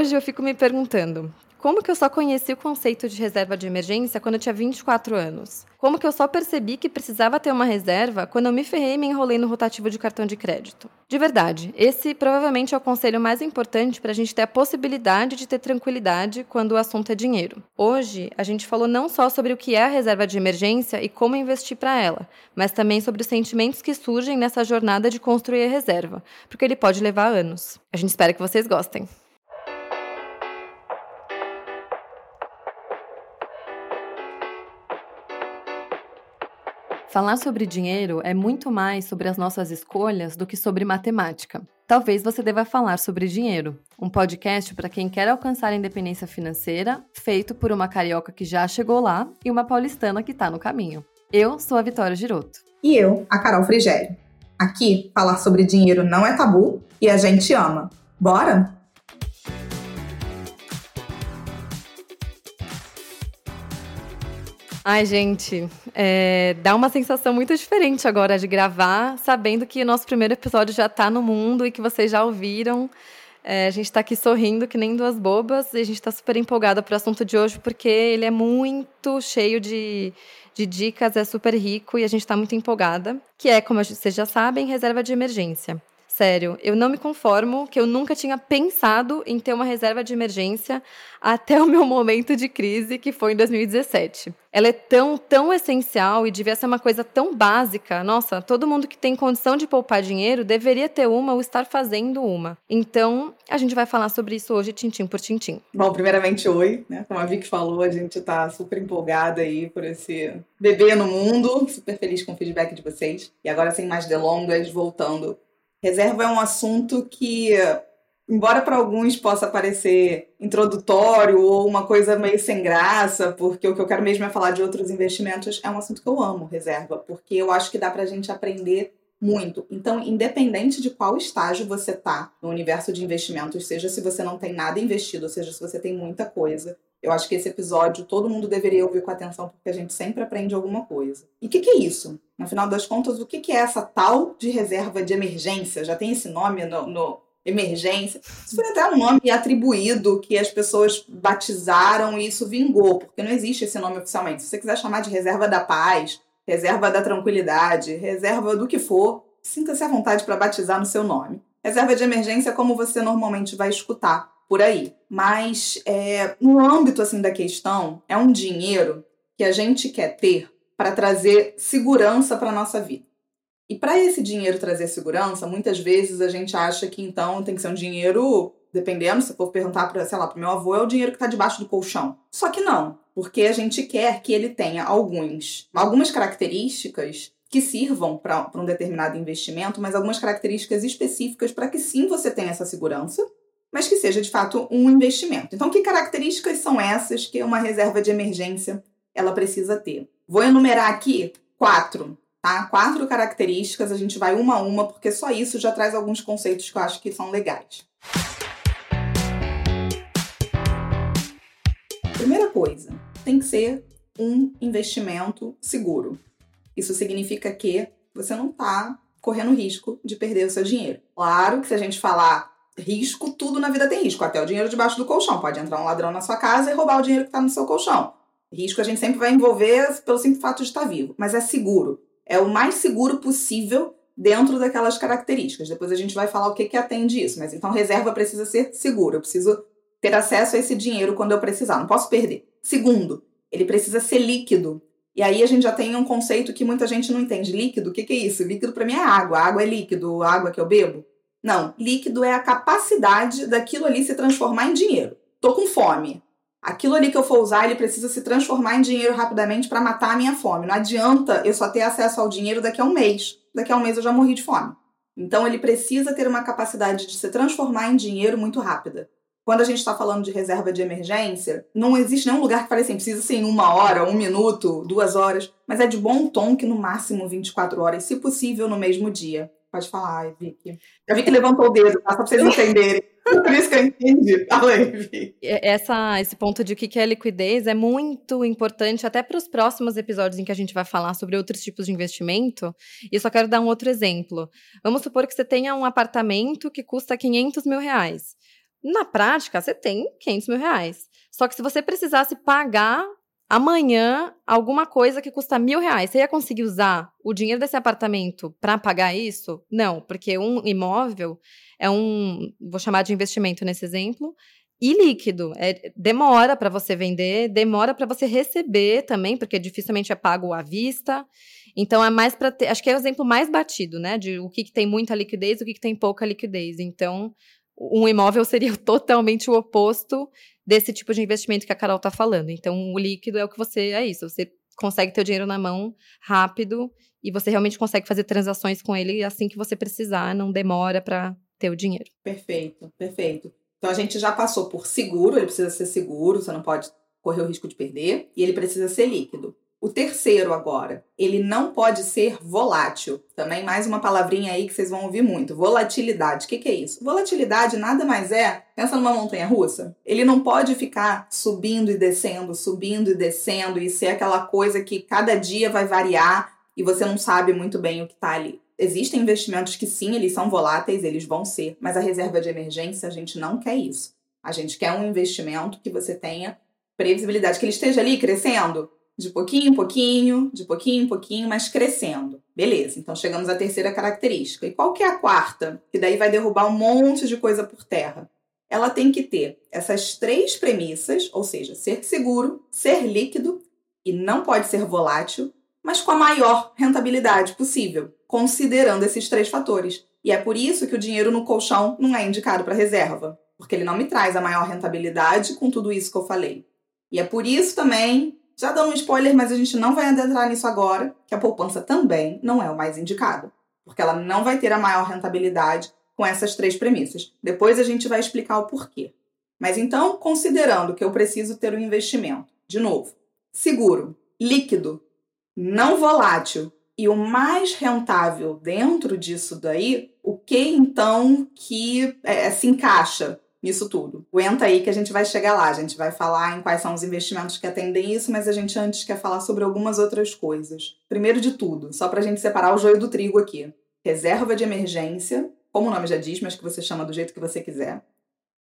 Hoje eu fico me perguntando: como que eu só conheci o conceito de reserva de emergência quando eu tinha 24 anos? Como que eu só percebi que precisava ter uma reserva quando eu me ferrei e me enrolei no rotativo de cartão de crédito? De verdade, esse provavelmente é o conselho mais importante para a gente ter a possibilidade de ter tranquilidade quando o assunto é dinheiro. Hoje, a gente falou não só sobre o que é a reserva de emergência e como investir para ela, mas também sobre os sentimentos que surgem nessa jornada de construir a reserva, porque ele pode levar anos. A gente espera que vocês gostem. Falar sobre dinheiro é muito mais sobre as nossas escolhas do que sobre matemática. Talvez você deva falar sobre dinheiro, um podcast para quem quer alcançar a independência financeira, feito por uma carioca que já chegou lá e uma paulistana que está no caminho. Eu sou a Vitória Giroto. E eu, a Carol Frigério. Aqui, falar sobre dinheiro não é tabu e a gente ama. Bora? Ai, gente, é, dá uma sensação muito diferente agora de gravar, sabendo que o nosso primeiro episódio já está no mundo e que vocês já ouviram. É, a gente está aqui sorrindo que nem duas bobas e a gente está super empolgada para o assunto de hoje porque ele é muito cheio de, de dicas, é super rico e a gente está muito empolgada. Que é, como vocês já sabem, reserva de emergência. Sério, eu não me conformo que eu nunca tinha pensado em ter uma reserva de emergência até o meu momento de crise, que foi em 2017. Ela é tão, tão essencial e devia ser uma coisa tão básica. Nossa, todo mundo que tem condição de poupar dinheiro deveria ter uma ou estar fazendo uma. Então, a gente vai falar sobre isso hoje, tintim por tintim. Bom, primeiramente, oi, né? Como a Vicky falou, a gente tá super empolgada aí por esse bebê no mundo, super feliz com o feedback de vocês. E agora, sem mais delongas, voltando Reserva é um assunto que, embora para alguns possa parecer introdutório ou uma coisa meio sem graça, porque o que eu quero mesmo é falar de outros investimentos, é um assunto que eu amo, reserva, porque eu acho que dá para a gente aprender muito. Então, independente de qual estágio você tá no universo de investimentos, seja se você não tem nada investido, seja se você tem muita coisa, eu acho que esse episódio todo mundo deveria ouvir com atenção, porque a gente sempre aprende alguma coisa. E o que, que, é isso? No final das contas, o que, que, é essa tal de reserva de emergência? Já tem esse nome no, no emergência. Isso foi até um nome atribuído que as pessoas batizaram e isso vingou, porque não existe esse nome oficialmente. Se você quiser chamar de reserva da paz, reserva da tranquilidade, reserva do que for, sinta-se à vontade para batizar no seu nome. Reserva de emergência é como você normalmente vai escutar por aí. Mas é, no âmbito assim da questão, é um dinheiro que a gente quer ter para trazer segurança para nossa vida. E para esse dinheiro trazer segurança, muitas vezes a gente acha que então tem que ser um dinheiro, dependendo, se for perguntar para, sei lá, para meu avô, é o dinheiro que está debaixo do colchão. Só que não, porque a gente quer que ele tenha alguns, algumas características que sirvam para um determinado investimento, mas algumas características específicas para que sim você tenha essa segurança mas que seja de fato um investimento. Então, que características são essas que uma reserva de emergência ela precisa ter? Vou enumerar aqui quatro, tá? Quatro características, a gente vai uma a uma, porque só isso já traz alguns conceitos que eu acho que são legais. Primeira coisa, tem que ser um investimento seguro. Isso significa que você não está correndo risco de perder o seu dinheiro. Claro que se a gente falar risco, tudo na vida tem risco. Até o dinheiro debaixo do colchão. Pode entrar um ladrão na sua casa e roubar o dinheiro que está no seu colchão. Risco a gente sempre vai envolver pelo simples fato de estar vivo. Mas é seguro. É o mais seguro possível dentro daquelas características. Depois a gente vai falar o que, que atende isso. Mas então reserva precisa ser segura. Eu preciso ter acesso a esse dinheiro quando eu precisar. Não posso perder. Segundo, ele precisa ser líquido. E aí a gente já tem um conceito que muita gente não entende. Líquido, o que, que é isso? Líquido para mim é água. água é líquido, a água que eu bebo. Não, líquido é a capacidade daquilo ali se transformar em dinheiro. Tô com fome. Aquilo ali que eu for usar, ele precisa se transformar em dinheiro rapidamente para matar a minha fome. Não adianta eu só ter acesso ao dinheiro daqui a um mês. Daqui a um mês eu já morri de fome. Então ele precisa ter uma capacidade de se transformar em dinheiro muito rápida. Quando a gente está falando de reserva de emergência, não existe nenhum lugar que fale assim, precisa ser em uma hora, um minuto, duas horas, mas é de bom tom que no máximo 24 horas, se possível no mesmo dia. Pode falar, Vicky. Eu vi que levantou o dedo, tá? Só pra vocês entenderem. Por isso que eu entendi. Fala aí, Vicky. Essa, esse ponto de o que é liquidez é muito importante até para os próximos episódios em que a gente vai falar sobre outros tipos de investimento. E eu só quero dar um outro exemplo. Vamos supor que você tenha um apartamento que custa 500 mil reais. Na prática, você tem 500 mil reais. Só que se você precisasse pagar amanhã alguma coisa que custa mil reais, você ia conseguir usar o dinheiro desse apartamento para pagar isso? Não, porque um imóvel é um, vou chamar de investimento nesse exemplo, e líquido. É, demora para você vender, demora para você receber também, porque dificilmente é pago à vista. Então é mais para ter, acho que é o exemplo mais batido, né, de o que, que tem muita liquidez, o que, que tem pouca liquidez. Então um imóvel seria totalmente o oposto desse tipo de investimento que a Carol está falando. Então, o líquido é o que você. É isso. Você consegue ter o dinheiro na mão rápido e você realmente consegue fazer transações com ele assim que você precisar, não demora para ter o dinheiro. Perfeito, perfeito. Então a gente já passou por seguro, ele precisa ser seguro, você não pode correr o risco de perder, e ele precisa ser líquido. O terceiro agora, ele não pode ser volátil. Também mais uma palavrinha aí que vocês vão ouvir muito. Volatilidade. O que, que é isso? Volatilidade nada mais é, pensa numa montanha russa. Ele não pode ficar subindo e descendo, subindo e descendo e ser aquela coisa que cada dia vai variar e você não sabe muito bem o que está ali. Existem investimentos que sim, eles são voláteis, eles vão ser, mas a reserva de emergência a gente não quer isso. A gente quer um investimento que você tenha previsibilidade, que ele esteja ali crescendo de pouquinho em pouquinho, de pouquinho em pouquinho, mas crescendo. Beleza, então chegamos à terceira característica. E qual que é a quarta? Que daí vai derrubar um monte de coisa por terra. Ela tem que ter essas três premissas, ou seja, ser seguro, ser líquido e não pode ser volátil, mas com a maior rentabilidade possível, considerando esses três fatores. E é por isso que o dinheiro no colchão não é indicado para reserva, porque ele não me traz a maior rentabilidade com tudo isso que eu falei. E é por isso também já dando um spoiler, mas a gente não vai adentrar nisso agora, que a poupança também não é o mais indicado, porque ela não vai ter a maior rentabilidade com essas três premissas. Depois a gente vai explicar o porquê. Mas então, considerando que eu preciso ter um investimento, de novo, seguro, líquido, não volátil e o mais rentável dentro disso daí, o que então que é, se encaixa nisso tudo. Aguenta aí que a gente vai chegar lá. A gente vai falar em quais são os investimentos que atendem isso, mas a gente antes quer falar sobre algumas outras coisas. Primeiro de tudo, só para a gente separar o joio do trigo aqui. Reserva de emergência, como o nome já diz, mas que você chama do jeito que você quiser,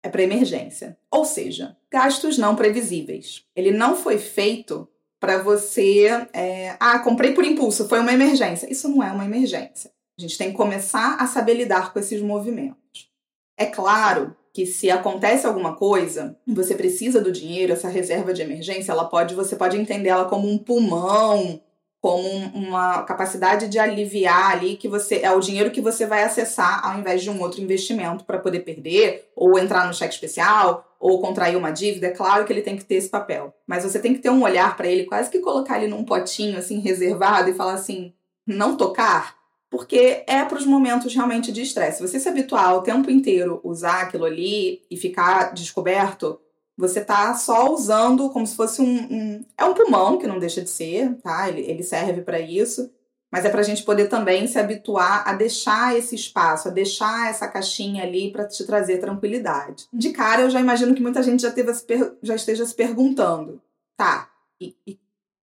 é para emergência. Ou seja, gastos não previsíveis. Ele não foi feito para você. É, ah, comprei por impulso, foi uma emergência. Isso não é uma emergência. A gente tem que começar a saber lidar com esses movimentos. É claro que se acontece alguma coisa, você precisa do dinheiro, essa reserva de emergência, ela pode, você pode entender ela como um pulmão, como uma capacidade de aliviar ali que você é o dinheiro que você vai acessar ao invés de um outro investimento para poder perder ou entrar no cheque especial ou contrair uma dívida. É claro que ele tem que ter esse papel, mas você tem que ter um olhar para ele, quase que colocar ele num potinho assim reservado e falar assim, não tocar, porque é para os momentos realmente de estresse. Você se habituar o tempo inteiro usar aquilo ali e ficar descoberto, você tá só usando como se fosse um, um é um pulmão que não deixa de ser, tá? Ele, ele serve para isso, mas é para a gente poder também se habituar a deixar esse espaço, a deixar essa caixinha ali para te trazer tranquilidade. De cara, eu já imagino que muita gente já, teve já esteja se perguntando, tá? E, e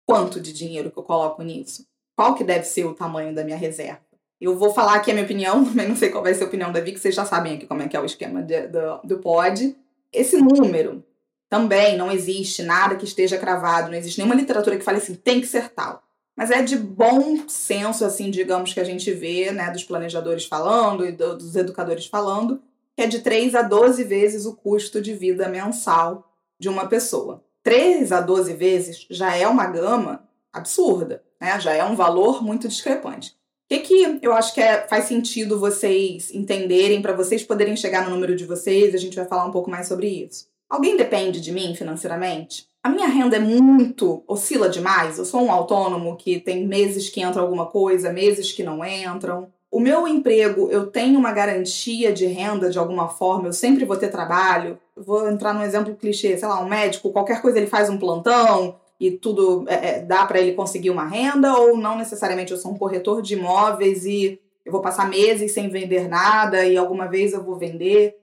quanto de dinheiro que eu coloco nisso? Qual que deve ser o tamanho da minha reserva? Eu vou falar aqui a minha opinião, também não sei qual vai ser a opinião da Vicky, vocês já sabem aqui como é que é o esquema de, do, do pod. Esse número também não existe nada que esteja cravado, não existe nenhuma literatura que fale assim, tem que ser tal. Mas é de bom senso, assim, digamos, que a gente vê, né, dos planejadores falando e do, dos educadores falando, que é de 3 a 12 vezes o custo de vida mensal de uma pessoa. 3 a 12 vezes já é uma gama absurda, né? Já é um valor muito discrepante. O que, que eu acho que é, faz sentido vocês entenderem para vocês poderem chegar no número de vocês? A gente vai falar um pouco mais sobre isso. Alguém depende de mim financeiramente? A minha renda é muito. oscila demais? Eu sou um autônomo que tem meses que entra alguma coisa, meses que não entram. O meu emprego, eu tenho uma garantia de renda de alguma forma, eu sempre vou ter trabalho. Vou entrar num exemplo clichê, sei lá, um médico, qualquer coisa ele faz um plantão, e tudo é, é dá para ele conseguir uma renda, ou não necessariamente eu sou um corretor de imóveis e eu vou passar meses sem vender nada e alguma vez eu vou vender.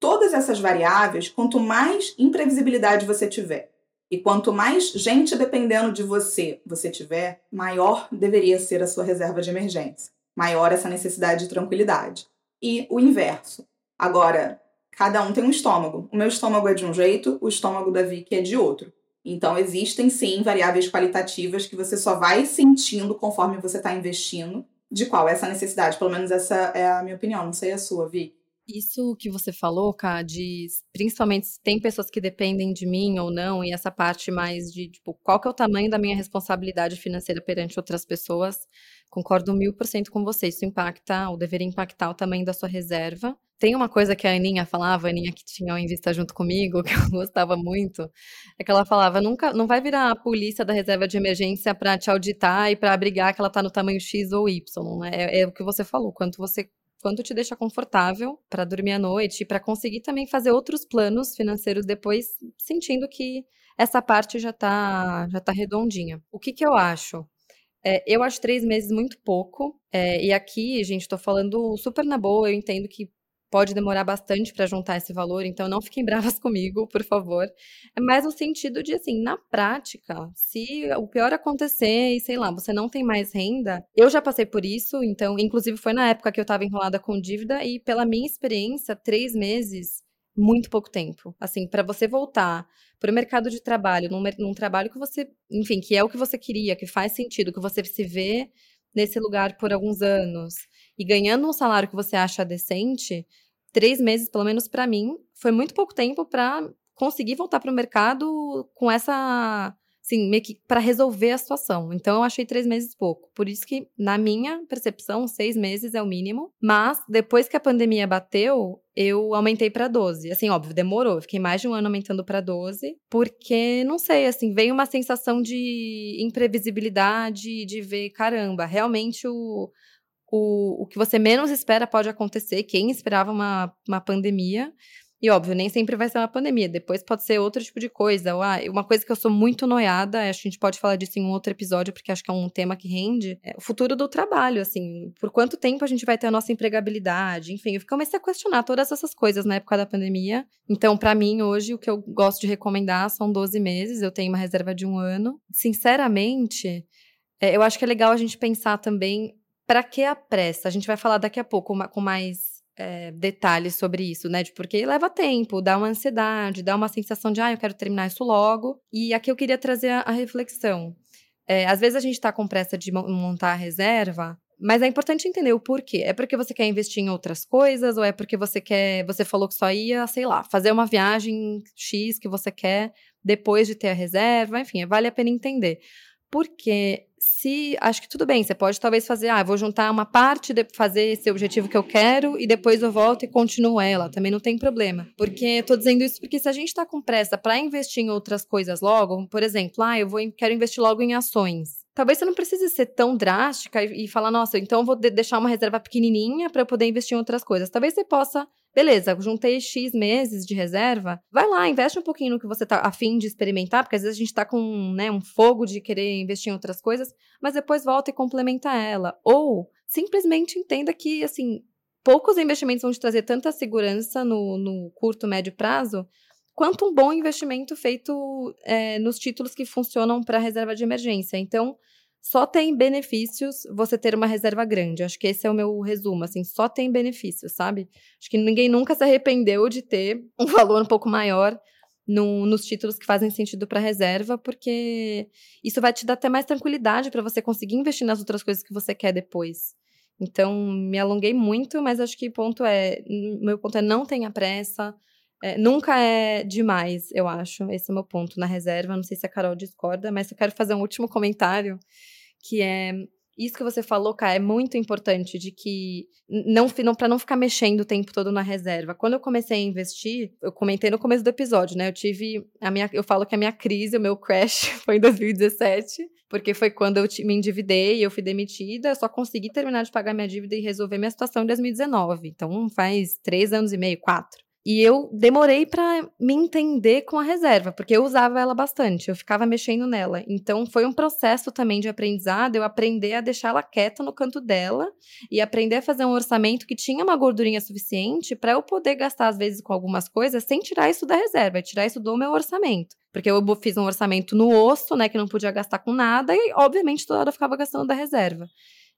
Todas essas variáveis, quanto mais imprevisibilidade você tiver e quanto mais gente dependendo de você você tiver, maior deveria ser a sua reserva de emergência, maior essa necessidade de tranquilidade. E o inverso. Agora, cada um tem um estômago. O meu estômago é de um jeito, o estômago da Vicky é de outro. Então, existem sim variáveis qualitativas que você só vai sentindo conforme você está investindo de qual é essa necessidade. Pelo menos essa é a minha opinião, não sei a sua, Vi. Isso que você falou, Ká, de principalmente se tem pessoas que dependem de mim ou não, e essa parte mais de, tipo, qual que é o tamanho da minha responsabilidade financeira perante outras pessoas, concordo mil por cento com você. Isso impacta, ou deveria impactar o tamanho da sua reserva. Tem uma coisa que a Aninha falava, a Aninha que tinha o Invista junto comigo, que eu gostava muito, é que ela falava, nunca, não vai virar a polícia da reserva de emergência para te auditar e para abrigar que ela está no tamanho X ou Y, né? É, é o que você falou, quanto você quanto te deixa confortável para dormir à noite e para conseguir também fazer outros planos financeiros depois, sentindo que essa parte já está já tá redondinha. O que, que eu acho? É, eu acho três meses muito pouco. É, e aqui, gente, estou falando super na boa. Eu entendo que pode demorar bastante para juntar esse valor, então não fiquem bravas comigo, por favor. É mais no sentido de, assim, na prática, se o pior acontecer e, sei lá, você não tem mais renda, eu já passei por isso, então, inclusive foi na época que eu estava enrolada com dívida e, pela minha experiência, três meses, muito pouco tempo. Assim, para você voltar para o mercado de trabalho, num, num trabalho que você, enfim, que é o que você queria, que faz sentido, que você se vê nesse lugar por alguns anos e ganhando um salário que você acha decente, três meses, pelo menos para mim, foi muito pouco tempo para conseguir voltar para o mercado com essa assim, meio que para resolver a situação. Então eu achei três meses pouco. Por isso que, na minha percepção, seis meses é o mínimo. Mas depois que a pandemia bateu, eu aumentei para 12. Assim, óbvio, demorou. Fiquei mais de um ano aumentando para 12, porque, não sei, assim, veio uma sensação de imprevisibilidade, de ver, caramba, realmente o. O, o que você menos espera pode acontecer. Quem esperava uma, uma pandemia e óbvio, nem sempre vai ser uma pandemia, depois pode ser outro tipo de coisa. Ah, uma coisa que eu sou muito noiada, acho que a gente pode falar disso em um outro episódio, porque acho que é um tema que rende, é o futuro do trabalho, assim. Por quanto tempo a gente vai ter a nossa empregabilidade? Enfim, eu comecei a questionar todas essas coisas na época da pandemia. Então, para mim, hoje, o que eu gosto de recomendar são 12 meses, eu tenho uma reserva de um ano. Sinceramente, é, eu acho que é legal a gente pensar também para que a pressa. A gente vai falar daqui a pouco com mais é, detalhes sobre isso, né? De porque leva tempo, dá uma ansiedade, dá uma sensação de, ah, eu quero terminar isso logo. E aqui eu queria trazer a, a reflexão. É, às vezes a gente está com pressa de montar a reserva, mas é importante entender o porquê. É porque você quer investir em outras coisas, ou é porque você quer. Você falou que só ia, sei lá, fazer uma viagem X que você quer depois de ter a reserva, enfim, vale a pena entender. Porque se. Acho que tudo bem, você pode talvez fazer, ah, vou juntar uma parte de fazer esse objetivo que eu quero e depois eu volto e continuo ela. Também não tem problema. Porque tô dizendo isso porque se a gente está com pressa para investir em outras coisas logo, por exemplo, ah, eu vou, quero investir logo em ações. Talvez você não precise ser tão drástica e, e falar, nossa, então eu vou de deixar uma reserva pequenininha para poder investir em outras coisas. Talvez você possa Beleza, juntei X meses de reserva. Vai lá, investe um pouquinho no que você tá afim de experimentar, porque às vezes a gente tá com né, um fogo de querer investir em outras coisas, mas depois volta e complementa ela. Ou simplesmente entenda que, assim, poucos investimentos vão te trazer tanta segurança no, no curto, médio prazo, quanto um bom investimento feito é, nos títulos que funcionam para reserva de emergência. Então, só tem benefícios você ter uma reserva grande. Acho que esse é o meu resumo, assim, só tem benefícios, sabe? Acho que ninguém nunca se arrependeu de ter um valor um pouco maior no, nos títulos que fazem sentido para reserva, porque isso vai te dar até mais tranquilidade para você conseguir investir nas outras coisas que você quer depois. Então, me alonguei muito, mas acho que ponto é, meu ponto é não tenha pressa, é, nunca é demais, eu acho. Esse é o meu ponto na reserva. Não sei se a Carol discorda, mas eu quero fazer um último comentário, que é isso que você falou, cara, é muito importante de que não, não para não ficar mexendo o tempo todo na reserva. Quando eu comecei a investir, eu comentei no começo do episódio, né? Eu tive a minha, eu falo que a minha crise, o meu crash foi em 2017, porque foi quando eu me endividei, eu fui demitida, eu só consegui terminar de pagar minha dívida e resolver minha situação em 2019. Então faz três anos e meio, quatro. E eu demorei para me entender com a reserva, porque eu usava ela bastante, eu ficava mexendo nela. Então foi um processo também de aprendizado, eu aprender a deixar ela quieta no canto dela e aprender a fazer um orçamento que tinha uma gordurinha suficiente para eu poder gastar às vezes com algumas coisas sem tirar isso da reserva, tirar isso do meu orçamento. Porque eu fiz um orçamento no osso, né, que não podia gastar com nada e obviamente toda hora eu ficava gastando da reserva.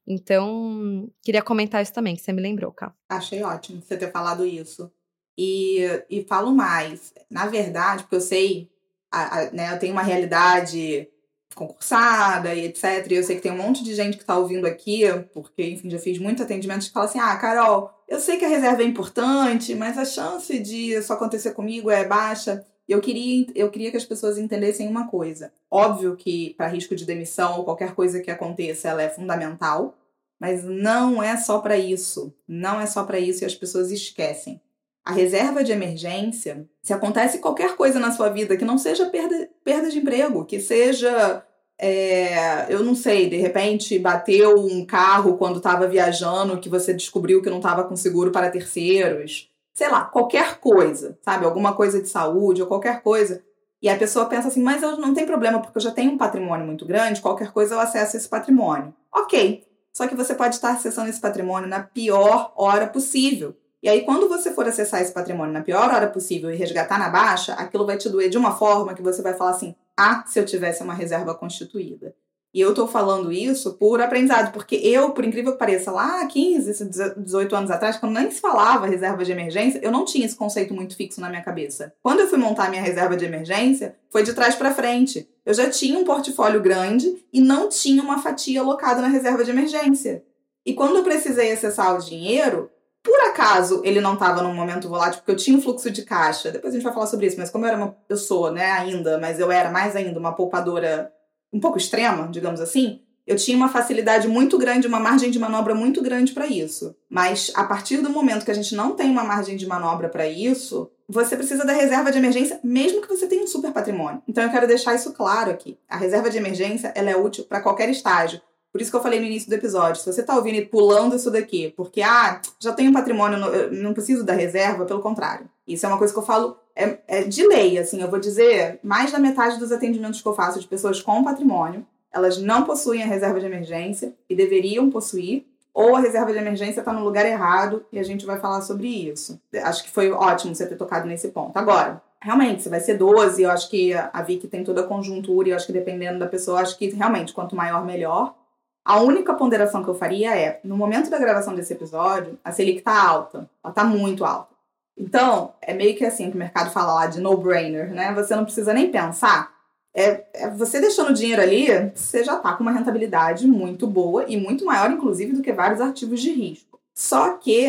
Então, queria comentar isso também, que você me lembrou, Cá. Achei ótimo você ter falado isso E, e falo mais. Na verdade, porque eu sei, a, a, né, eu tenho uma realidade concursada e etc. E eu sei que tem um monte de gente que está ouvindo aqui, porque, enfim, já fiz muito atendimento, que fala assim: ah, Carol, eu sei que a reserva é importante, mas a chance de isso acontecer comigo é baixa. Eu queria, eu queria que as pessoas entendessem uma coisa. Óbvio que para risco de demissão ou qualquer coisa que aconteça, ela é fundamental, mas não é só para isso. Não é só para isso e as pessoas esquecem. A reserva de emergência, se acontece qualquer coisa na sua vida que não seja perda, perda de emprego, que seja, é, eu não sei, de repente bateu um carro quando estava viajando que você descobriu que não estava com seguro para terceiros, sei lá, qualquer coisa, sabe? Alguma coisa de saúde ou qualquer coisa. E a pessoa pensa assim, mas eu não tem problema porque eu já tenho um patrimônio muito grande, qualquer coisa eu acesso esse patrimônio. Ok, só que você pode estar acessando esse patrimônio na pior hora possível. E aí, quando você for acessar esse patrimônio na pior hora possível e resgatar na baixa, aquilo vai te doer de uma forma que você vai falar assim: ah, se eu tivesse uma reserva constituída. E eu tô falando isso por aprendizado, porque eu, por incrível que pareça, lá 15, 18 anos atrás, quando nem se falava reserva de emergência, eu não tinha esse conceito muito fixo na minha cabeça. Quando eu fui montar minha reserva de emergência, foi de trás para frente. Eu já tinha um portfólio grande e não tinha uma fatia alocada na reserva de emergência. E quando eu precisei acessar o dinheiro, por acaso ele não estava num momento volátil, porque eu tinha um fluxo de caixa. Depois a gente vai falar sobre isso, mas como eu era uma. Eu sou, né, ainda, mas eu era mais ainda uma poupadora um pouco extrema, digamos assim. Eu tinha uma facilidade muito grande, uma margem de manobra muito grande para isso. Mas a partir do momento que a gente não tem uma margem de manobra para isso, você precisa da reserva de emergência, mesmo que você tenha um super patrimônio. Então eu quero deixar isso claro aqui. A reserva de emergência ela é útil para qualquer estágio. Por isso que eu falei no início do episódio, se você está ouvindo e pulando isso daqui, porque, ah, já tenho patrimônio, não preciso da reserva, pelo contrário. Isso é uma coisa que eu falo, é, é de lei, assim, eu vou dizer, mais da metade dos atendimentos que eu faço de pessoas com patrimônio, elas não possuem a reserva de emergência e deveriam possuir, ou a reserva de emergência está no lugar errado e a gente vai falar sobre isso. Acho que foi ótimo você ter tocado nesse ponto. Agora, realmente, se vai ser 12, eu acho que a Vicky tem toda a conjuntura e eu acho que dependendo da pessoa, acho que realmente quanto maior, melhor. A única ponderação que eu faria é, no momento da gravação desse episódio, a Selic tá alta. Ela tá muito alta. Então, é meio que assim que o mercado fala lá de no-brainer, né? Você não precisa nem pensar. É, é, você deixando o dinheiro ali, você já tá com uma rentabilidade muito boa e muito maior, inclusive, do que vários ativos de risco. Só que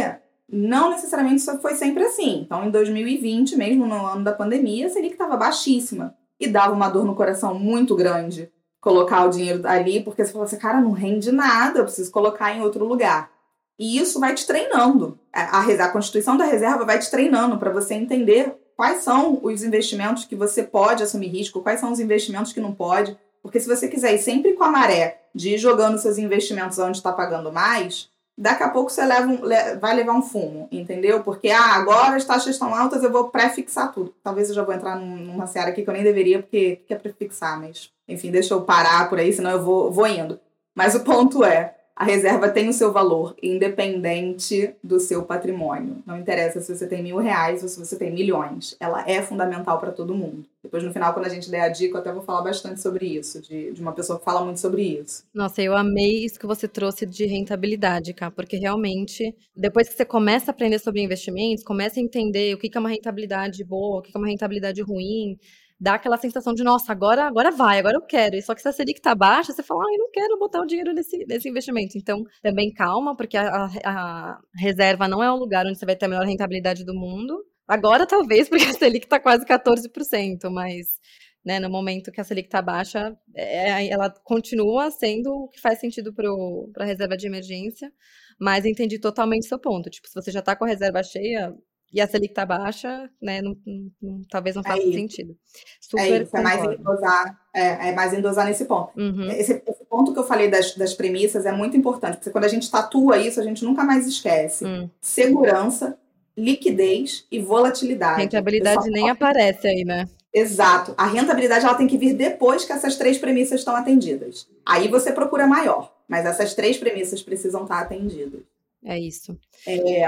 não necessariamente isso foi sempre assim. Então, em 2020, mesmo no ano da pandemia, a Selic estava baixíssima e dava uma dor no coração muito grande colocar o dinheiro ali, porque você fala assim, cara, não rende nada, eu preciso colocar em outro lugar. E isso vai te treinando. A, a, a Constituição da Reserva vai te treinando para você entender quais são os investimentos que você pode assumir risco, quais são os investimentos que não pode. Porque se você quiser ir sempre com a maré de ir jogando seus investimentos onde está pagando mais, daqui a pouco você leva um, vai levar um fumo, entendeu? Porque ah, agora as taxas estão altas, eu vou pré-fixar tudo. Talvez eu já vou entrar numa seara aqui que eu nem deveria, porque quer pré-fixar, mas enfim, deixa eu parar por aí, senão eu vou, vou indo. Mas o ponto é, a reserva tem o seu valor, independente do seu patrimônio. Não interessa se você tem mil reais ou se você tem milhões. Ela é fundamental para todo mundo. Depois, no final, quando a gente der a dica, eu até vou falar bastante sobre isso, de, de uma pessoa que fala muito sobre isso. Nossa, eu amei isso que você trouxe de rentabilidade, cá, porque realmente, depois que você começa a aprender sobre investimentos, começa a entender o que é uma rentabilidade boa, o que é uma rentabilidade ruim, dá aquela sensação de, nossa, agora, agora vai, agora eu quero. E só que se a Selic tá baixa, você fala, ai, não quero botar o dinheiro nesse, nesse investimento. Então, também calma, porque a, a, reserva não é o lugar onde você vai ter a melhor rentabilidade do mundo. Agora, talvez, porque a Selic tá quase 14%, mas né, no momento que a Selic tá baixa, é, ela continua sendo o que faz sentido para a reserva de emergência. Mas entendi totalmente seu ponto. Tipo, se você já está com a reserva cheia, e a Selic tá baixa, né? Não, não, talvez não é faça é sentido. Super é isso, é mais endosar, é, é mais endosar nesse ponto. Uhum. Esse, esse, ponto que eu falei das, das premissas é muito importante, porque quando a gente tatua isso, a gente nunca mais esquece. Hum. Segurança, liquidez e volatilidade. Rentabilidade nem aparece aí, né? Exato. A rentabilidade ela tem que vir depois que essas três premissas estão atendidas. Aí você procura maior, mas essas três premissas precisam estar atendidas. É isso. É,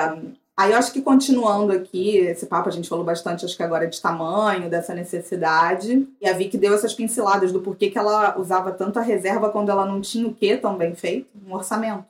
Aí eu acho que continuando aqui, esse papo a gente falou bastante, acho que agora de tamanho, dessa necessidade. E a Vicky deu essas pinceladas do porquê que ela usava tanto a reserva quando ela não tinha o quê tão bem feito? Um orçamento.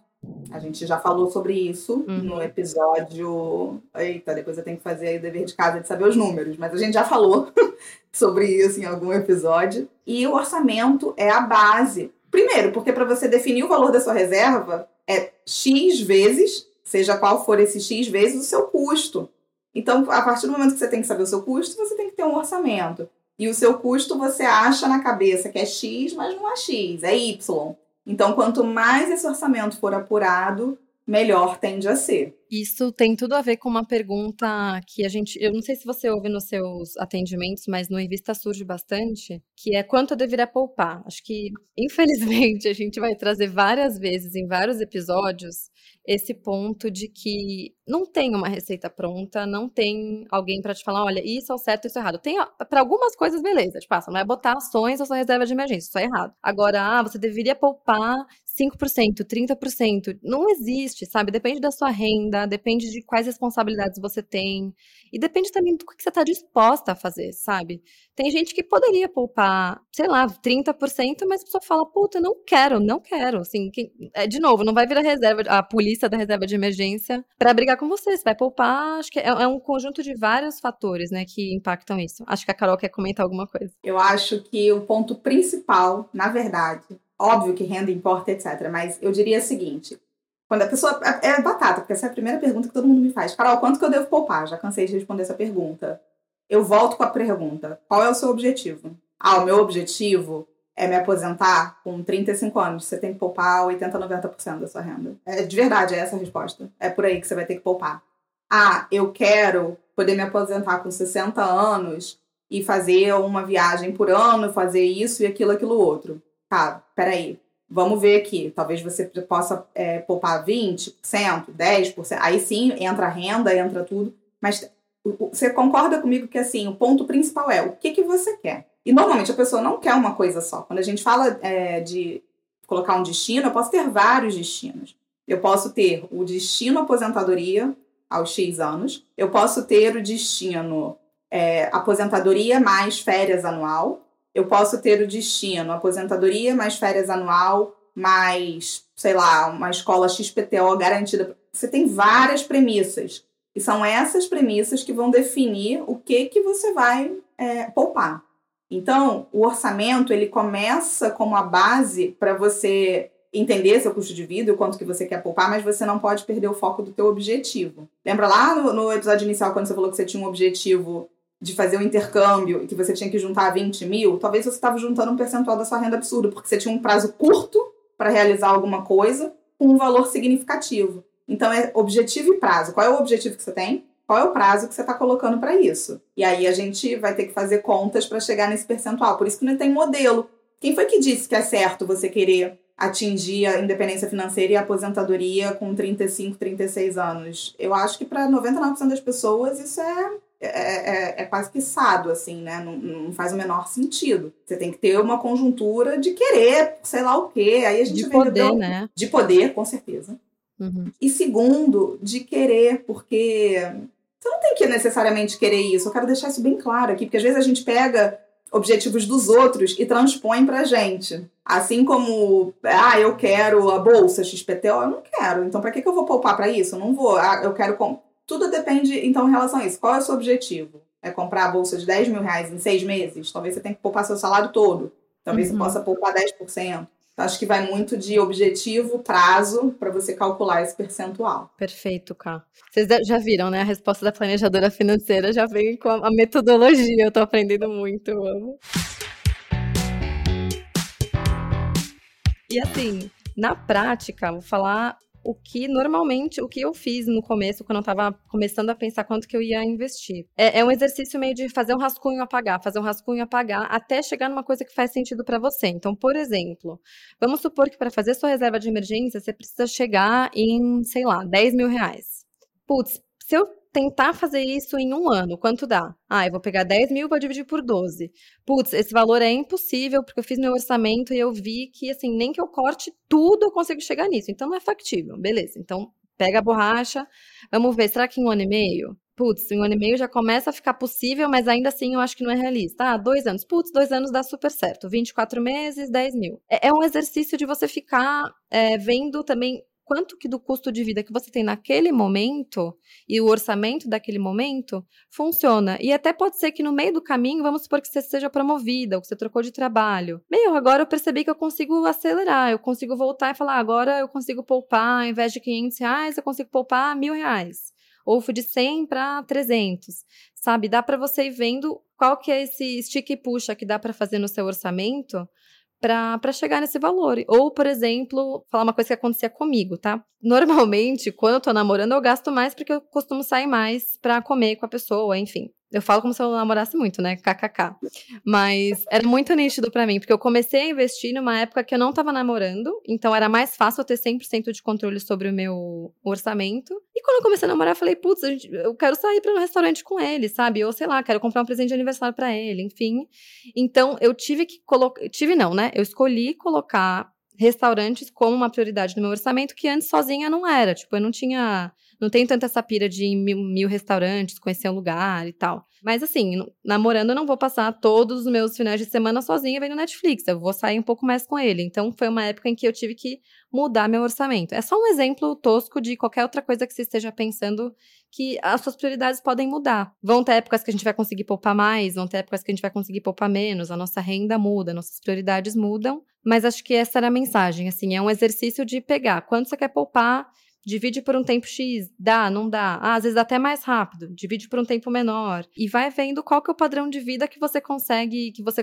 A gente já falou sobre isso uhum. no episódio. Eita, depois eu tenho que fazer aí o dever de casa de saber os números, mas a gente já falou sobre isso em algum episódio. E o orçamento é a base. Primeiro, porque para você definir o valor da sua reserva é X vezes, seja qual for esse X vezes, o seu custo. Então, a partir do momento que você tem que saber o seu custo, você tem que ter um orçamento. E o seu custo você acha na cabeça que é X, mas não é X, é Y. Então, quanto mais esse orçamento for apurado, melhor tende a ser. Isso tem tudo a ver com uma pergunta que a gente, eu não sei se você ouve nos seus atendimentos, mas no Invista surge bastante, que é quanto eu deveria poupar. Acho que, infelizmente, a gente vai trazer várias vezes em vários episódios esse ponto de que não tem uma receita pronta, não tem alguém para te falar, olha, isso é o certo, isso é errado. Tem para algumas coisas, beleza, tipo, ah, não é botar ações ou sua reserva de emergência, isso é errado. Agora, ah, você deveria poupar 5%, 30%. Não existe, sabe? Depende da sua renda, depende de quais responsabilidades você tem. E depende também do que você está disposta a fazer, sabe? Tem gente que poderia poupar, sei lá, 30%, mas a pessoa fala, puta, não quero, não quero. Assim, que, é, de novo, não vai vir a reserva, a polícia da reserva de emergência para brigar com você. Você vai poupar, acho que é, é um conjunto de vários fatores, né, que impactam isso. Acho que a Carol quer comentar alguma coisa. Eu acho que o ponto principal, na verdade, Óbvio que renda importa, etc. Mas eu diria o seguinte: quando a pessoa. É, é batata, porque essa é a primeira pergunta que todo mundo me faz. Carol, quanto que eu devo poupar? Já cansei de responder essa pergunta. Eu volto com a pergunta: qual é o seu objetivo? Ah, o meu objetivo é me aposentar com 35 anos. Você tem que poupar 80, 90% da sua renda. É, de verdade, é essa a resposta. É por aí que você vai ter que poupar. Ah, eu quero poder me aposentar com 60 anos e fazer uma viagem por ano, fazer isso e aquilo, aquilo outro tá, peraí, vamos ver aqui, talvez você possa é, poupar 20%, 10%, aí sim entra a renda, entra tudo, mas você concorda comigo que assim, o ponto principal é o que, que você quer. E normalmente a pessoa não quer uma coisa só. Quando a gente fala é, de colocar um destino, eu posso ter vários destinos. Eu posso ter o destino aposentadoria aos X anos, eu posso ter o destino é, aposentadoria mais férias anual, eu posso ter o destino aposentadoria mais férias anual, mais, sei lá, uma escola XPTO garantida. Você tem várias premissas. E são essas premissas que vão definir o que, que você vai é, poupar. Então, o orçamento ele começa como a base para você entender seu custo de vida, o quanto que você quer poupar, mas você não pode perder o foco do teu objetivo. Lembra lá no, no episódio inicial, quando você falou que você tinha um objetivo de fazer um intercâmbio e que você tinha que juntar 20 mil, talvez você estava juntando um percentual da sua renda absurdo, porque você tinha um prazo curto para realizar alguma coisa com um valor significativo. Então é objetivo e prazo. Qual é o objetivo que você tem? Qual é o prazo que você está colocando para isso? E aí a gente vai ter que fazer contas para chegar nesse percentual. Por isso que não tem modelo. Quem foi que disse que é certo você querer atingir a independência financeira e a aposentadoria com 35, 36 anos? Eu acho que para 99% das pessoas isso é é, é, é, quase que sado, assim, né? Não, não, faz o menor sentido. Você tem que ter uma conjuntura de querer, sei lá o quê. Aí a gente de poder, né? De poder, com certeza. Uhum. E segundo, de querer, porque você não tem que necessariamente querer isso. Eu quero deixar isso bem claro aqui, porque às vezes a gente pega objetivos dos outros e transpõe pra gente. Assim como, ah, eu quero a bolsa XPTO, eu não quero. Então, para que, que eu vou poupar para isso? Eu não vou. Ah, eu quero tudo depende, então, em relação a isso. Qual é o seu objetivo? É comprar a bolsa de 10 mil reais em seis meses? Talvez você tenha que poupar seu salário todo. Talvez uhum. você possa poupar 10%. Acho que vai muito de objetivo, prazo, para você calcular esse percentual. Perfeito, Ká. Vocês já viram, né? A resposta da planejadora financeira já vem com a metodologia. Eu tô aprendendo muito, eu amo. E assim, na prática, vou falar o que normalmente, o que eu fiz no começo, quando eu estava começando a pensar quanto que eu ia investir. É, é, um exercício meio de fazer um rascunho apagar, fazer um rascunho apagar, até chegar numa coisa que faz sentido para você. Então, por exemplo, vamos supor que para fazer sua reserva de emergência, você precisa chegar em, sei lá, 10 mil reais. Putz, se eu tentar fazer isso em um ano, quanto dá? Ah, eu vou pegar 10 mil e vou dividir por 12. Putz, esse valor é impossível, porque eu fiz meu orçamento e eu vi que, assim, nem que eu corte tudo eu consigo chegar nisso. Então, não é factível. Beleza. Então, pega a borracha. Vamos ver, será que em um ano e meio? Putz, em um ano e meio já começa a ficar possível, mas ainda assim eu acho que não é realista. Ah, dois anos. Putz, dois anos dá super certo. 24 meses, 10 mil. É, é um exercício de você ficar é, vendo também quanto que do custo de vida que você tem naquele momento e o orçamento daquele momento funciona. E até pode ser que no meio do caminho, vamos supor que você seja promovida ou que você trocou de trabalho. Meu, agora eu percebi que eu consigo acelerar, eu consigo voltar e falar, agora eu consigo poupar, ao invés de 500 reais, eu consigo poupar mil reais. Ou fui de 100 para 300, sabe? Dá para você ir vendo qual que é esse stick e puxa que dá para fazer no seu orçamento para chegar nesse valor. Ou, por exemplo, falar uma coisa que acontecia comigo, tá? Normalmente, quando eu tô namorando, eu gasto mais porque eu costumo sair mais para comer com a pessoa, enfim. Eu falo como se eu namorasse muito, né? KKK. Mas era muito nítido para mim, porque eu comecei a investir numa época que eu não tava namorando, então era mais fácil eu ter 100% de controle sobre o meu orçamento. Quando eu comecei a namorar, eu falei, putz, eu quero sair para um restaurante com ele, sabe? Ou sei lá, quero comprar um presente de aniversário para ele, enfim. Então eu tive que colocar. Tive não, né? Eu escolhi colocar restaurantes como uma prioridade no meu orçamento que antes sozinha não era. Tipo, eu não tinha não tenho tanta essa pira de mil, mil restaurantes, conhecer um lugar e tal. Mas assim, namorando eu não vou passar todos os meus finais de semana sozinha vendo Netflix. Eu vou sair um pouco mais com ele. Então foi uma época em que eu tive que mudar meu orçamento. É só um exemplo tosco de qualquer outra coisa que você esteja pensando que as suas prioridades podem mudar. Vão ter épocas que a gente vai conseguir poupar mais, vão ter épocas que a gente vai conseguir poupar menos, a nossa renda muda, nossas prioridades mudam. Mas acho que essa era a mensagem, assim, é um exercício de pegar quanto você quer poupar divide por um tempo X, dá, não dá. Ah, às vezes dá até mais rápido, divide por um tempo menor. E vai vendo qual que é o padrão de vida que você consegue, que você,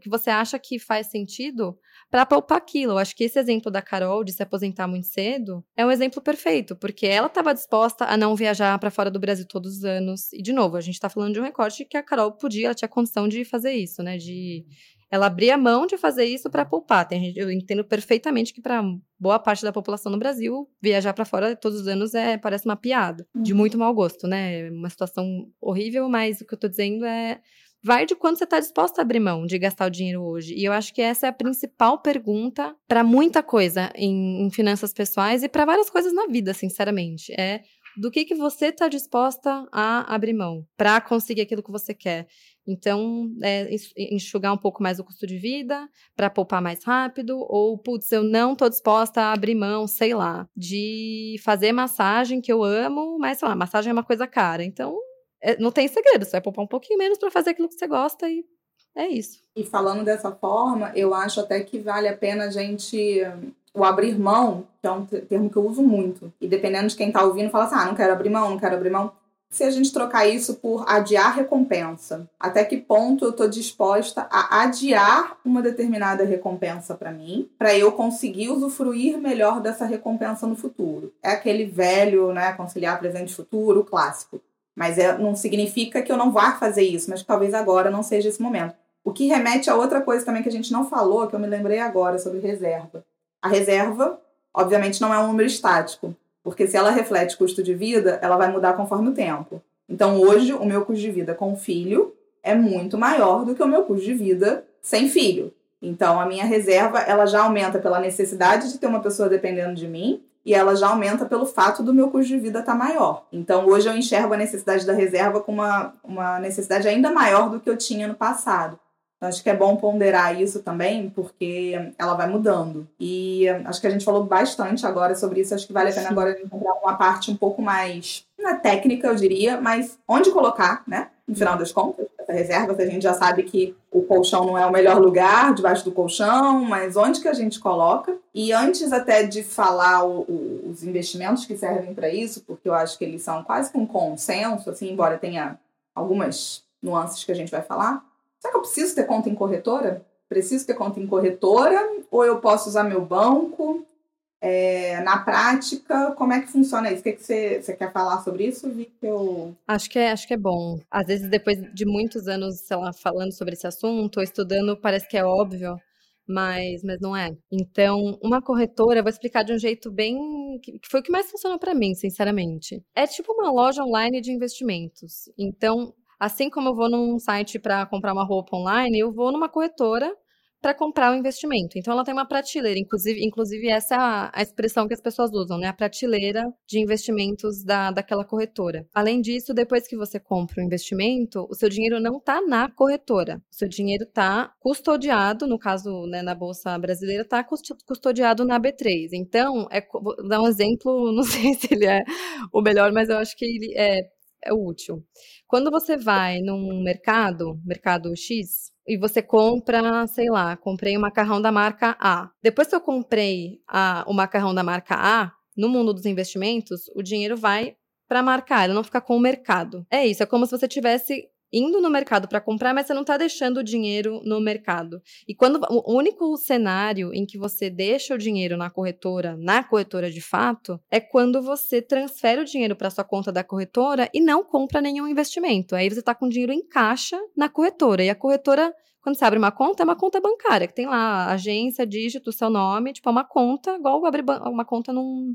que você acha que faz sentido para poupar aquilo. Eu acho que esse exemplo da Carol de se aposentar muito cedo é um exemplo perfeito, porque ela estava disposta a não viajar para fora do Brasil todos os anos. E, de novo, a gente está falando de um recorte que a Carol podia, ela tinha condição de fazer isso, né? De ela abria mão de fazer isso para poupar. Tem, eu entendo perfeitamente que para boa parte da população no Brasil, viajar para fora todos os anos é parece uma piada, de uhum. muito mau gosto, né? Uma situação horrível, mas o que eu tô dizendo é vai de quanto você está disposta a abrir mão de gastar o dinheiro hoje. E eu acho que essa é a principal pergunta para muita coisa em, em finanças pessoais e para várias coisas na vida, sinceramente. É do que, que você está disposta a abrir mão para conseguir aquilo que você quer. Então, é, enxugar um pouco mais o custo de vida para poupar mais rápido, ou, putz, eu não estou disposta a abrir mão, sei lá, de fazer massagem que eu amo, mas, sei lá, massagem é uma coisa cara. Então, é, não tem segredo, você vai poupar um pouquinho menos para fazer aquilo que você gosta e é isso. E falando dessa forma, eu acho até que vale a pena a gente o abrir mão, que é um termo que eu uso muito, e dependendo de quem está ouvindo, fala assim: ah, não quero abrir mão, não quero abrir mão. Se a gente trocar isso por adiar recompensa, até que ponto eu estou disposta a adiar uma determinada recompensa para mim, para eu conseguir usufruir melhor dessa recompensa no futuro? É aquele velho, né, conciliar presente e futuro, clássico. Mas é, não significa que eu não vá fazer isso, mas talvez agora não seja esse momento. O que remete a outra coisa também que a gente não falou, que eu me lembrei agora sobre reserva. A reserva, obviamente, não é um número estático, porque se ela reflete custo de vida, ela vai mudar conforme o tempo. Então, hoje, o meu custo de vida com filho é muito maior do que o meu custo de vida sem filho. Então, a minha reserva, ela já aumenta pela necessidade de ter uma pessoa dependendo de mim e ela já aumenta pelo fato do meu custo de vida estar tá maior. Então, hoje eu enxergo a necessidade da reserva como uma, uma necessidade ainda maior do que eu tinha no passado. Então, acho que é bom ponderar isso também, porque ela vai mudando. E acho que a gente falou bastante agora sobre isso. Acho que vale a pena agora encontrar uma parte um pouco mais na técnica, eu diria, mas onde colocar, né? No final das contas, essa reserva, a gente já sabe que o colchão não é o melhor lugar, debaixo do colchão, mas onde que a gente coloca? E antes até de falar o, o, os investimentos que servem para isso, porque eu acho que eles são quase que um consenso, assim, embora tenha algumas nuances que a gente vai falar, Será que eu preciso ter conta em corretora? Preciso ter conta em corretora? Ou eu posso usar meu banco? É, na prática, como é que funciona isso? O que, que você, você quer falar sobre isso, Vi? Eu... Acho que, é, acho que é bom. Às vezes, depois de muitos anos, sei lá, falando sobre esse assunto, ou estudando, parece que é óbvio, mas, mas não é. Então, uma corretora, vou explicar de um jeito bem. que foi o que mais funcionou para mim, sinceramente. É tipo uma loja online de investimentos. Então, Assim como eu vou num site para comprar uma roupa online, eu vou numa corretora para comprar o investimento. Então ela tem uma prateleira, inclusive, inclusive essa é a, expressão que as pessoas usam, né? A prateleira de investimentos da, daquela corretora. Além disso, depois que você compra o investimento, o seu dinheiro não está na corretora. O seu dinheiro está custodiado, no caso, né, na Bolsa Brasileira, está custodiado na B3. Então, é, vou dar um exemplo, não sei se ele é o melhor, mas eu acho que ele é, é útil. Quando você vai num mercado, mercado X, e você compra, sei lá, comprei um macarrão da marca A. Depois que eu comprei a, o macarrão da marca A, no mundo dos investimentos, o dinheiro vai para a marca A, ele não fica com o mercado. É isso, é como se você tivesse indo no mercado para comprar, mas você não está deixando o dinheiro no mercado. E quando o único cenário em que você deixa o dinheiro na corretora, na corretora de fato, é quando você transfere o dinheiro para sua conta da corretora e não compra nenhum investimento. Aí você está com dinheiro em caixa na corretora e a corretora quando você abre uma conta, é uma conta bancária, que tem lá agência, dígito, seu nome, tipo, é uma conta, igual abrir uma conta num,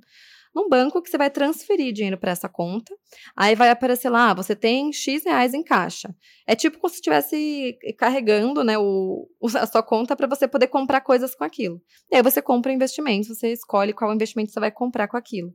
num banco que você vai transferir dinheiro para essa conta. Aí vai aparecer lá, você tem X reais em caixa. É tipo como se estivesse carregando né, o, a sua conta para você poder comprar coisas com aquilo. E aí você compra investimentos, você escolhe qual investimento você vai comprar com aquilo.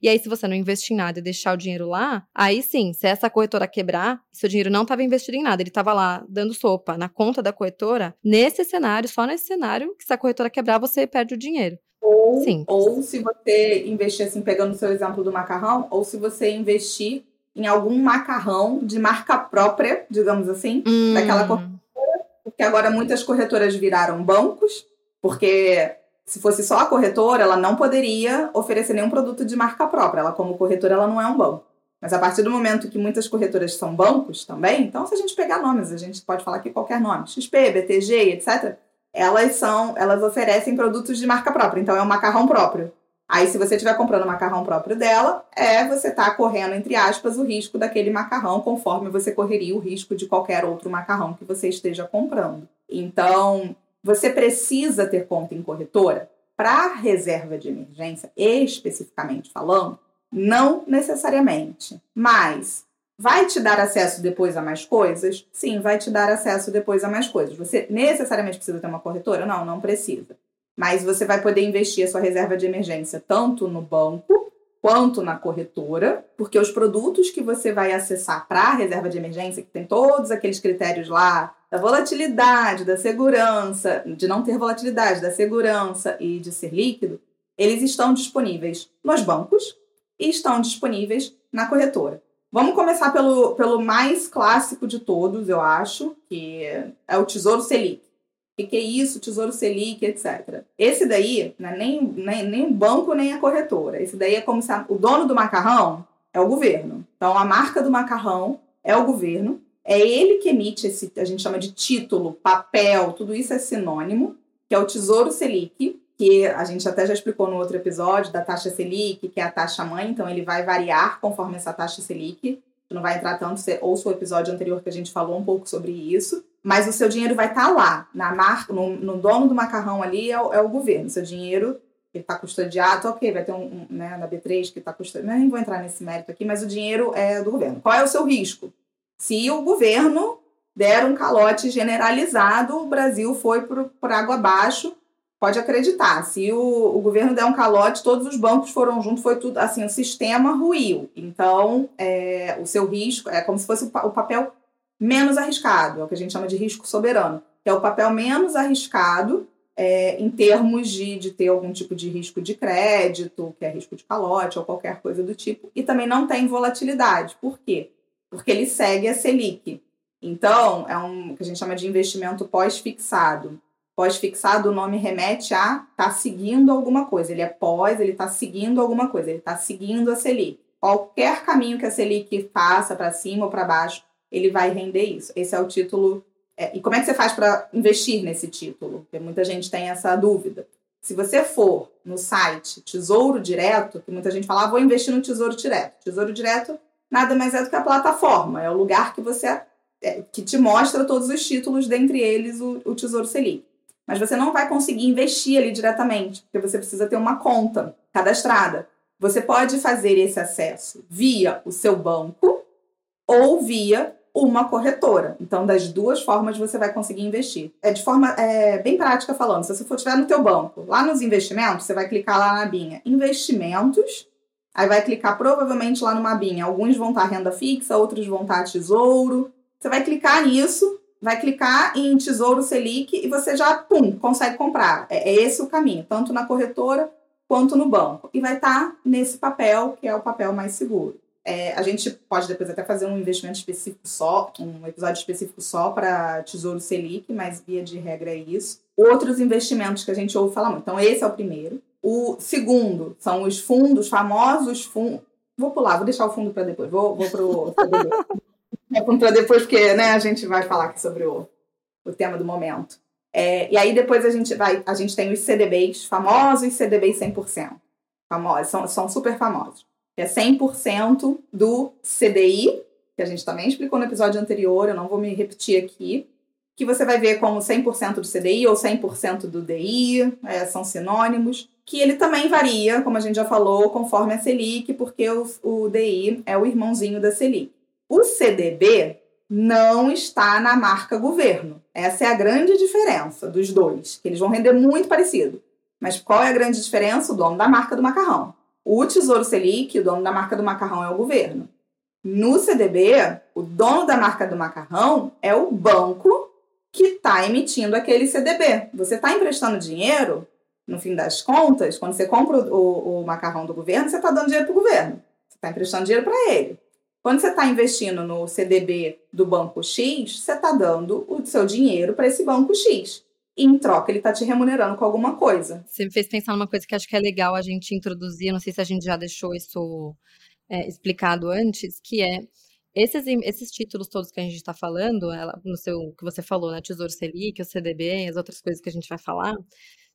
E aí, se você não investir em nada e deixar o dinheiro lá, aí sim, se essa corretora quebrar, seu dinheiro não estava investido em nada, ele estava lá dando sopa na conta da corretora, nesse cenário, só nesse cenário, que se a corretora quebrar, você perde o dinheiro. Ou, Sim. ou se você investir, assim, pegando o seu exemplo do macarrão, ou se você investir em algum macarrão de marca própria, digamos assim, hum. daquela corretora, porque agora muitas corretoras viraram bancos, porque se fosse só a corretora, ela não poderia oferecer nenhum produto de marca própria. Ela, como corretora, ela não é um banco. Mas a partir do momento que muitas corretoras são bancos também, então se a gente pegar nomes, a gente pode falar aqui qualquer nome, XP, BTG, etc elas são, elas oferecem produtos de marca própria, então é um macarrão próprio. Aí, se você estiver comprando o macarrão próprio dela, é você está correndo, entre aspas, o risco daquele macarrão, conforme você correria o risco de qualquer outro macarrão que você esteja comprando. Então, você precisa ter conta em corretora para reserva de emergência, especificamente falando, não necessariamente. Mas Vai te dar acesso depois a mais coisas? Sim, vai te dar acesso depois a mais coisas. Você necessariamente precisa ter uma corretora? Não, não precisa. Mas você vai poder investir a sua reserva de emergência tanto no banco quanto na corretora, porque os produtos que você vai acessar para a reserva de emergência, que tem todos aqueles critérios lá, da volatilidade, da segurança, de não ter volatilidade, da segurança e de ser líquido, eles estão disponíveis nos bancos e estão disponíveis na corretora. Vamos começar pelo, pelo mais clássico de todos, eu acho, que é o Tesouro Selic. O que, que é isso, Tesouro Selic, etc. Esse daí, não é nem, nem, nem o banco, nem a corretora. Esse daí é como se a, o dono do macarrão é o governo. Então, a marca do macarrão é o governo. É ele que emite esse, a gente chama de título, papel, tudo isso é sinônimo, que é o Tesouro Selic que a gente até já explicou no outro episódio da taxa Selic, que é a taxa mãe, então ele vai variar conforme essa taxa Selic. Não vai entrar tanto, você ouça o episódio anterior que a gente falou um pouco sobre isso. Mas o seu dinheiro vai estar tá lá, na marca, no, no, dono do macarrão ali é o, é o governo. Seu dinheiro ele está custodiado, ok, vai ter um, um né, na B3 que está custodiado. Nem vou entrar nesse mérito aqui, mas o dinheiro é do governo. Qual é o seu risco? Se o governo der um calote generalizado, o Brasil foi por água abaixo pode acreditar, se o, o, governo der um calote, todos os bancos foram juntos, foi tudo assim, o sistema ruiu. Então, é, o seu risco é como se fosse o, papel menos arriscado, é o que a gente chama de risco soberano, que é o papel menos arriscado é, em termos de, de ter algum tipo de risco de crédito, que é risco de calote ou qualquer coisa do tipo, e também não tem volatilidade. Por quê? Porque ele segue a Selic. Então, é um que a gente chama de investimento pós-fixado pós-fixado, o nome remete a tá seguindo alguma coisa. Ele é pós, ele está seguindo alguma coisa, ele está seguindo a Selic. Qualquer caminho que a Selic passa para cima ou para baixo, ele vai render isso. Esse é o título. É, e como é que você faz para investir nesse título? Porque muita gente tem essa dúvida. Se você for no site Tesouro Direto, que muita gente fala, ah, vou investir no Tesouro Direto. Tesouro Direto nada mais é do que a plataforma, é o lugar que você é, que te mostra todos os títulos, dentre eles o, o Tesouro Selic mas você não vai conseguir investir ali diretamente, porque você precisa ter uma conta cadastrada. Você pode fazer esse acesso via o seu banco ou via uma corretora. Então, das duas formas você vai conseguir investir. É de forma é, bem prática falando. Se você for tiver no teu banco, lá nos investimentos, você vai clicar lá na abinha investimentos. Aí vai clicar provavelmente lá numa abinha. Alguns vão estar renda fixa, outros vão estar tesouro. Você vai clicar nisso, vai clicar em Tesouro Selic e você já, pum, consegue comprar. É, é esse o caminho, tanto na corretora quanto no banco. E vai estar nesse papel, que é o papel mais seguro. É, a gente pode depois até fazer um investimento específico só, um episódio específico só para Tesouro Selic, mas via de regra é isso. Outros investimentos que a gente ouve falar muito. Então, esse é o primeiro. O segundo são os fundos, famosos fundos. Vou pular, vou deixar o fundo para depois. Vou, vou o para depois, porque né, a gente vai falar sobre o, o tema do momento. É, e aí depois a gente vai, a gente tem os CDBs famosos, CDBs 100%. Famosos, são, são super famosos é 100% do CDI, que a gente também explicou no episódio anterior, eu não vou me repetir aqui, que você vai ver como 100% do CDI ou 100% do DI, é, são sinônimos, que ele também varia, como a gente já falou, conforme a Selic, porque o, o DI é o irmãozinho da Selic. O CDB não está na marca governo. Essa é a grande diferença dos dois, que eles vão render muito parecido. Mas qual é a grande diferença? O dono da marca do macarrão. O Tesouro Selic, o dono da marca do macarrão é o governo. No CDB, o dono da marca do macarrão é o banco que está emitindo aquele CDB. Você está emprestando dinheiro, no fim das contas, quando você compra o, o macarrão do governo, você está dando dinheiro para o governo. Você está emprestando dinheiro para ele. Quando você está investindo no CDB do banco X, você está dando o seu dinheiro para esse banco X e em troca ele está te remunerando com alguma coisa. Você me fez pensar numa coisa que acho que é legal a gente introduzir, não sei se a gente já deixou isso é, explicado antes, que é esses, esses títulos todos que a gente está falando, ela, no seu que você falou, né, Tesouro Selic, o CDB, as outras coisas que a gente vai falar,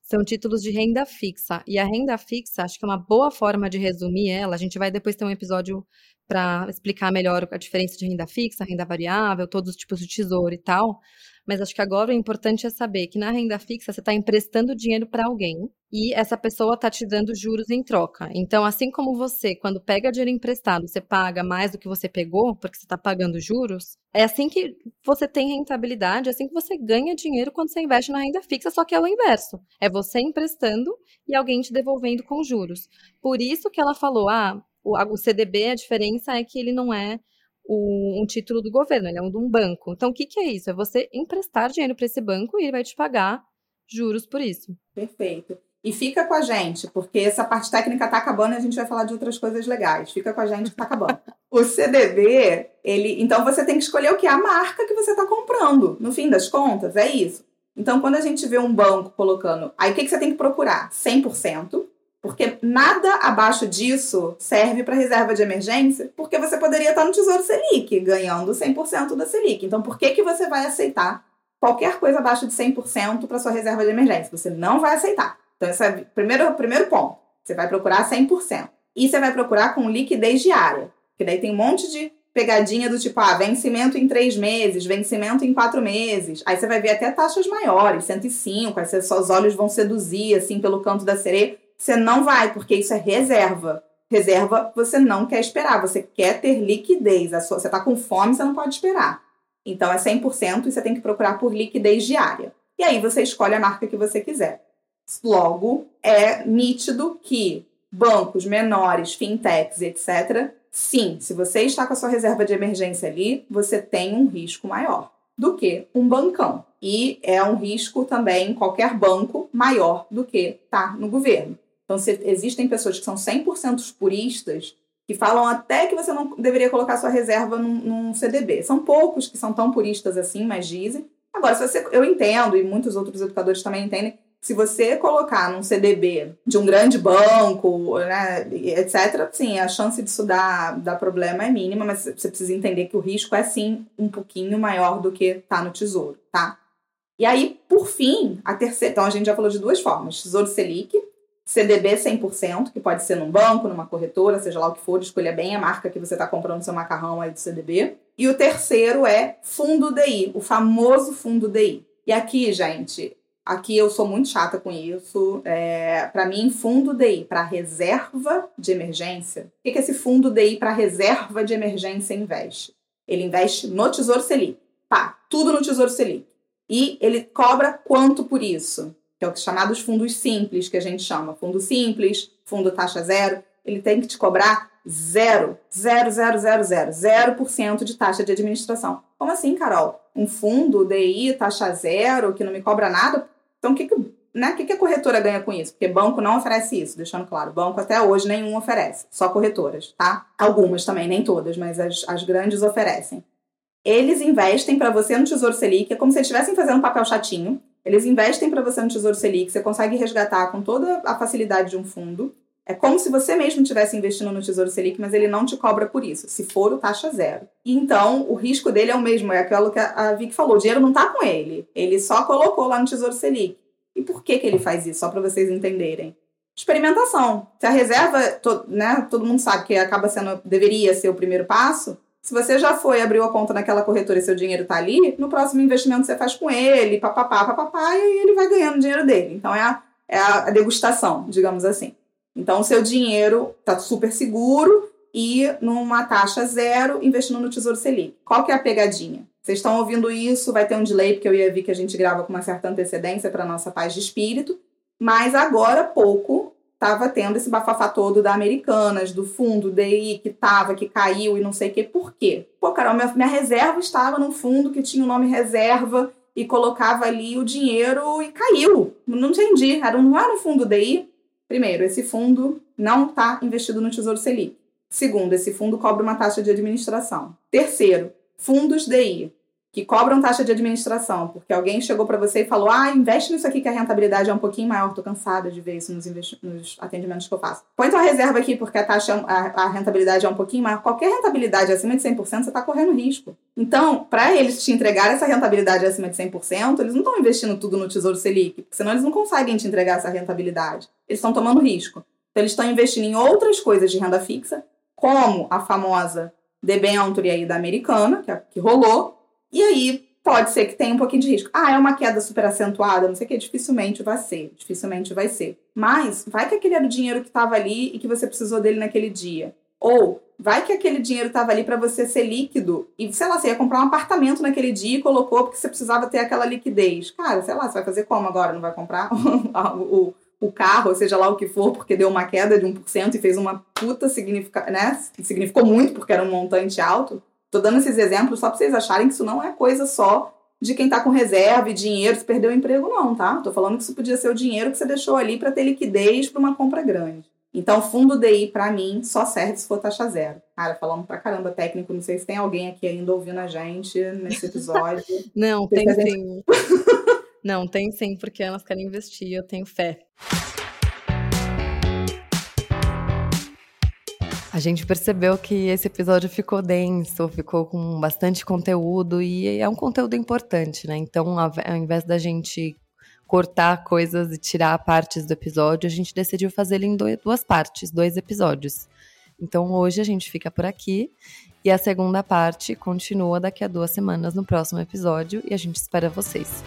são títulos de renda fixa. E a renda fixa, acho que é uma boa forma de resumir ela. A gente vai depois ter um episódio para explicar melhor a diferença de renda fixa, renda variável, todos os tipos de tesouro e tal. Mas acho que agora o importante é saber que na renda fixa você está emprestando dinheiro para alguém e essa pessoa está te dando juros em troca. Então, assim como você, quando pega dinheiro emprestado, você paga mais do que você pegou, porque você está pagando juros, é assim que você tem rentabilidade, é assim que você ganha dinheiro quando você investe na renda fixa, só que é o inverso. É você emprestando e alguém te devolvendo com juros. Por isso que ela falou, ah, o, CDB, a diferença é que ele não é o, um título do governo, ele é um de um banco. Então, o que, que é isso? É você emprestar dinheiro para esse banco e ele vai te pagar juros por isso. Perfeito. E fica com a gente, porque essa parte técnica está acabando e a gente vai falar de outras coisas legais. Fica com a gente está acabando. o CDB, ele. Então você tem que escolher o que? A marca que você está comprando. No fim das contas, é isso. Então, quando a gente vê um banco colocando. Aí o que, que você tem que procurar? 100%. Porque nada abaixo disso serve para reserva de emergência, porque você poderia estar no Tesouro Selic, ganhando 100% da Selic. Então, por que, que você vai aceitar qualquer coisa abaixo de 100% para sua reserva de emergência? Você não vai aceitar. Então, esse é o primeiro, primeiro ponto. Você vai procurar 100%. E você vai procurar com liquidez diária. Que daí tem um monte de pegadinha do tipo, ah, vencimento em três meses, vencimento em quatro meses. Aí você vai ver até taxas maiores, 105, aí seus olhos vão seduzir, assim, pelo canto da sereia. Você não vai, porque isso é reserva. Reserva você não quer esperar, você quer ter liquidez. Sua, você está com fome, você não pode esperar. Então é 100% e você tem que procurar por liquidez diária. E aí você escolhe a marca que você quiser. Logo, é nítido que bancos menores, fintechs, etc., sim, se você está com a sua reserva de emergência ali, você tem um risco maior do que um bancão. E é um risco também, qualquer banco, maior do que tá no governo. Então, se existem pessoas que são 100% puristas, que falam até que você não deveria colocar sua reserva num, num, CDB. São poucos que são tão puristas assim, mas dizem. Agora, se você, eu entendo, e muitos outros educadores também entendem, se você colocar num CDB de um grande banco, né, etc., sim, a chance disso dar, dar problema é mínima, mas você precisa entender que o risco é sim um pouquinho maior do que tá no tesouro, tá? E aí, por fim, a terceira. Então, a gente já falou de duas formas: Tesouro Selic, CDB 100%, que pode ser num banco, numa corretora, seja lá o que for, escolha bem a marca que você está comprando seu macarrão aí do CDB. E o terceiro é fundo DI, o famoso fundo DI. E aqui, gente, aqui eu sou muito chata com isso. É, para mim, fundo DI para reserva de emergência. O que, que esse fundo DI para reserva de emergência investe? Ele investe no Tesouro Selic. Pá, tudo no Tesouro Selic. E ele cobra quanto por isso? Que é o que chamado os fundos simples, que a gente chama. Fundo simples, fundo taxa zero. Ele tem que te cobrar zero, zero, zero, zero, zero, zero por cento de taxa de administração. Como assim, Carol? Um fundo DI, taxa zero, que não me cobra nada? Então, o que, que né? O que, a corretora ganha com isso? Porque banco não oferece isso, deixando claro. Banco até hoje nenhum oferece, só corretoras, tá? Algumas também, nem todas, mas as, as grandes oferecem. Eles investem para você no Tesouro Selic, é como se estivessem fazendo um papel chatinho. Eles investem para você no Tesouro Selic, você consegue resgatar com toda a facilidade de um fundo. É como se você mesmo estivesse investindo no Tesouro Selic, mas ele não te cobra por isso, se for o taxa zero. Então, o risco dele é o mesmo, é aquilo que a Vic falou, o dinheiro não está com ele, ele só colocou lá no Tesouro Selic. E por que, que ele faz isso? Só para vocês entenderem. Experimentação. Se a reserva, to, né, todo mundo sabe que acaba sendo, deveria ser o primeiro passo. Se você já foi, abriu a conta naquela corretora e seu dinheiro está ali, no próximo investimento você faz com ele, papapá, papapá, e ele vai ganhando o dinheiro dele. Então é a, é a degustação, digamos assim. Então o seu dinheiro está super seguro e numa taxa zero, investindo no Tesouro Selic. Qual que é a pegadinha? Vocês estão ouvindo isso, vai ter um delay, porque eu ia ver que a gente grava com uma certa antecedência para nossa paz de espírito. Mas agora, pouco, estava tendo esse bafafá todo da Americanas, do fundo DI que tava, que caiu e não sei o quê. Por quê? Pô, Carol, minha, minha reserva estava num fundo que tinha o nome reserva e colocava ali o dinheiro e caiu. Não entendi. Era não era um fundo DI. Primeiro, esse fundo não está investido no Tesouro Selic. Segundo, esse fundo cobra uma taxa de administração. Terceiro, fundos DI, que cobram taxa de administração, porque alguém chegou para você e falou: ah, investe nisso aqui que a rentabilidade é um pouquinho maior. Tô cansada de ver isso nos, nos atendimentos que eu faço. Põe tua reserva aqui porque a taxa, a, a rentabilidade é um pouquinho maior. Qualquer rentabilidade acima de 100%, você está correndo risco. Então, para eles te entregar essa rentabilidade acima de 100%, eles não estão investindo tudo no Tesouro Selic, senão eles não conseguem te entregar essa rentabilidade. Eles estão tomando risco. Então, eles estão investindo em outras coisas de renda fixa, como a famosa debenture aí da americana, que, é, que rolou, e aí pode ser que tenha um pouquinho de risco. Ah, é uma queda super acentuada, não sei o que, dificilmente vai ser, dificilmente vai ser. Mas vai que aquele era o dinheiro que estava ali e que você precisou dele naquele dia. Ou vai que aquele dinheiro estava ali para você ser líquido e, sei lá, você ia comprar um apartamento naquele dia e colocou porque você precisava ter aquela liquidez. Cara, sei lá, você vai fazer como agora? Não vai comprar o, o carro, seja lá o que for, porque deu uma queda de 1% e fez uma puta significa, né? Significou muito porque era um montante alto. Tô dando esses exemplos só para vocês acharem que isso não é coisa só de quem tá com reserva e dinheiro, se perdeu o emprego, não, tá? Tô falando que isso podia ser o dinheiro que você deixou ali para ter liquidez para uma compra grande. Então, fundo DI, para mim, só serve se for taxa zero. Cara, falando pra caramba técnico, não sei se tem alguém aqui ainda ouvindo a gente nesse episódio. não, tem sim. Não, tem sim, porque elas querem investir, eu tenho fé. A gente percebeu que esse episódio ficou denso, ficou com bastante conteúdo e é um conteúdo importante, né? Então, ao invés da gente cortar coisas e tirar partes do episódio, a gente decidiu fazer ele em duas partes, dois episódios. Então, hoje a gente fica por aqui e a segunda parte continua daqui a duas semanas no próximo episódio e a gente espera vocês.